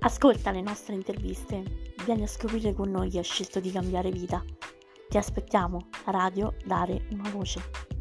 Ascolta le nostre interviste, vieni a scoprire con noi chi ha scelto di cambiare vita. Ti aspettiamo, Radio Dare una voce.